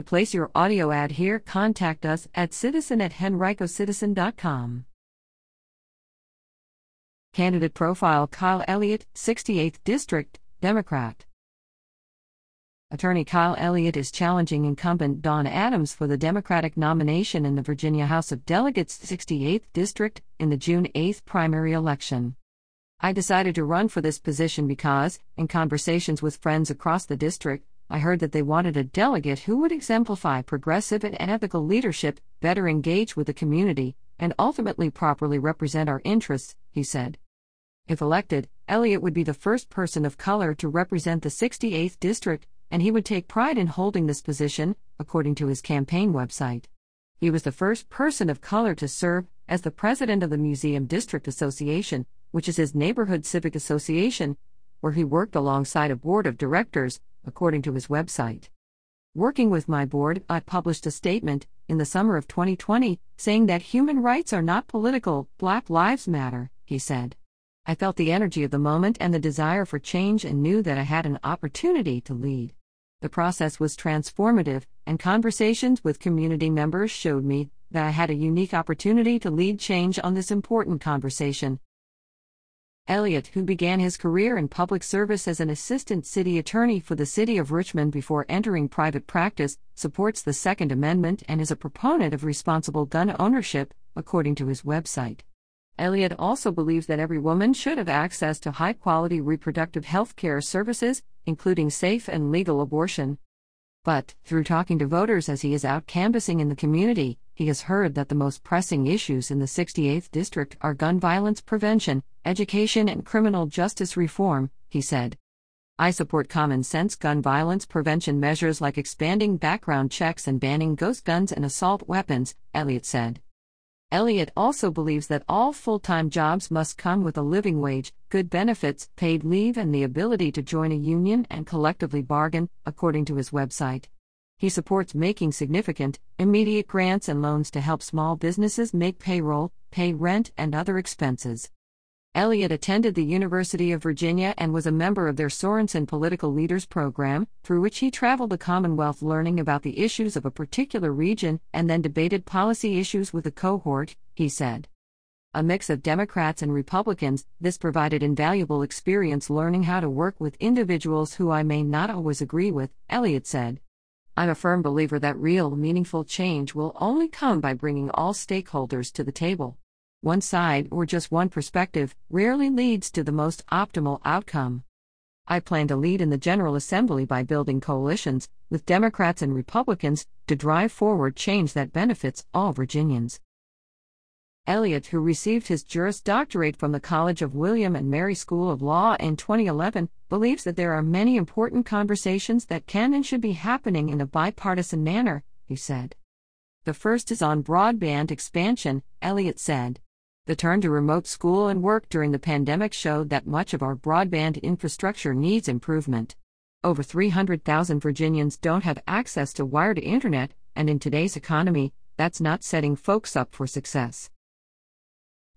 To place your audio ad here, contact us at citizen at henricocitizen.com. Candidate profile Kyle Elliott, 68th District, Democrat. Attorney Kyle Elliott is challenging incumbent Dawn Adams for the Democratic nomination in the Virginia House of Delegates 68th District in the June 8 primary election. I decided to run for this position because, in conversations with friends across the district, I heard that they wanted a delegate who would exemplify progressive and ethical leadership, better engage with the community, and ultimately properly represent our interests, he said. If elected, Elliott would be the first person of color to represent the 68th District, and he would take pride in holding this position, according to his campaign website. He was the first person of color to serve as the president of the Museum District Association, which is his neighborhood civic association, where he worked alongside a board of directors, according to his website. Working with my board, I published a statement in the summer of 2020 saying that human rights are not political, Black Lives Matter, he said. I felt the energy of the moment and the desire for change and knew that I had an opportunity to lead. The process was transformative, and conversations with community members showed me that I had a unique opportunity to lead change on this important conversation. Elliott, who began his career in public service as an assistant city attorney for the city of Richmond before entering private practice, supports the Second Amendment and is a proponent of responsible gun ownership, according to his website. Elliott also believes that every woman should have access to high quality reproductive health care services, including safe and legal abortion. But, through talking to voters as he is out canvassing in the community, he has heard that the most pressing issues in the 68th District are gun violence prevention, education, and criminal justice reform, he said. I support common sense gun violence prevention measures like expanding background checks and banning ghost guns and assault weapons, Elliott said. Elliott also believes that all full time jobs must come with a living wage, good benefits, paid leave, and the ability to join a union and collectively bargain, according to his website. He supports making significant, immediate grants and loans to help small businesses make payroll, pay rent, and other expenses. Elliott attended the University of Virginia and was a member of their Sorensen Political Leaders Program, through which he traveled the Commonwealth learning about the issues of a particular region and then debated policy issues with a cohort, he said. A mix of Democrats and Republicans, this provided invaluable experience learning how to work with individuals who I may not always agree with, Elliott said. I'm a firm believer that real, meaningful change will only come by bringing all stakeholders to the table one side or just one perspective rarely leads to the most optimal outcome. I plan to lead in the General Assembly by building coalitions with Democrats and Republicans to drive forward change that benefits all Virginians. Elliott, who received his Juris Doctorate from the College of William and Mary School of Law in 2011, believes that there are many important conversations that can and should be happening in a bipartisan manner, he said. The first is on broadband expansion, Elliott said. The turn to remote school and work during the pandemic showed that much of our broadband infrastructure needs improvement. Over 300,000 Virginians don't have access to wired internet, and in today's economy, that's not setting folks up for success.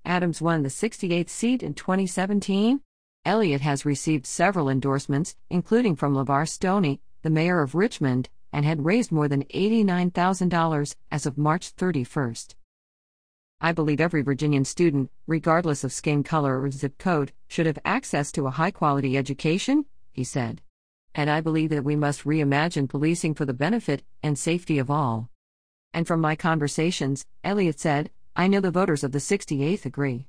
Adams won the 68th seat in 2017. Elliott has received several endorsements, including from LeVar Stoney, the mayor of Richmond, and had raised more than $89,000 as of March 31st. I believe every Virginian student, regardless of skin color or zip code, should have access to a high quality education, he said. And I believe that we must reimagine policing for the benefit and safety of all. And from my conversations, Elliott said, I know the voters of the 68th agree.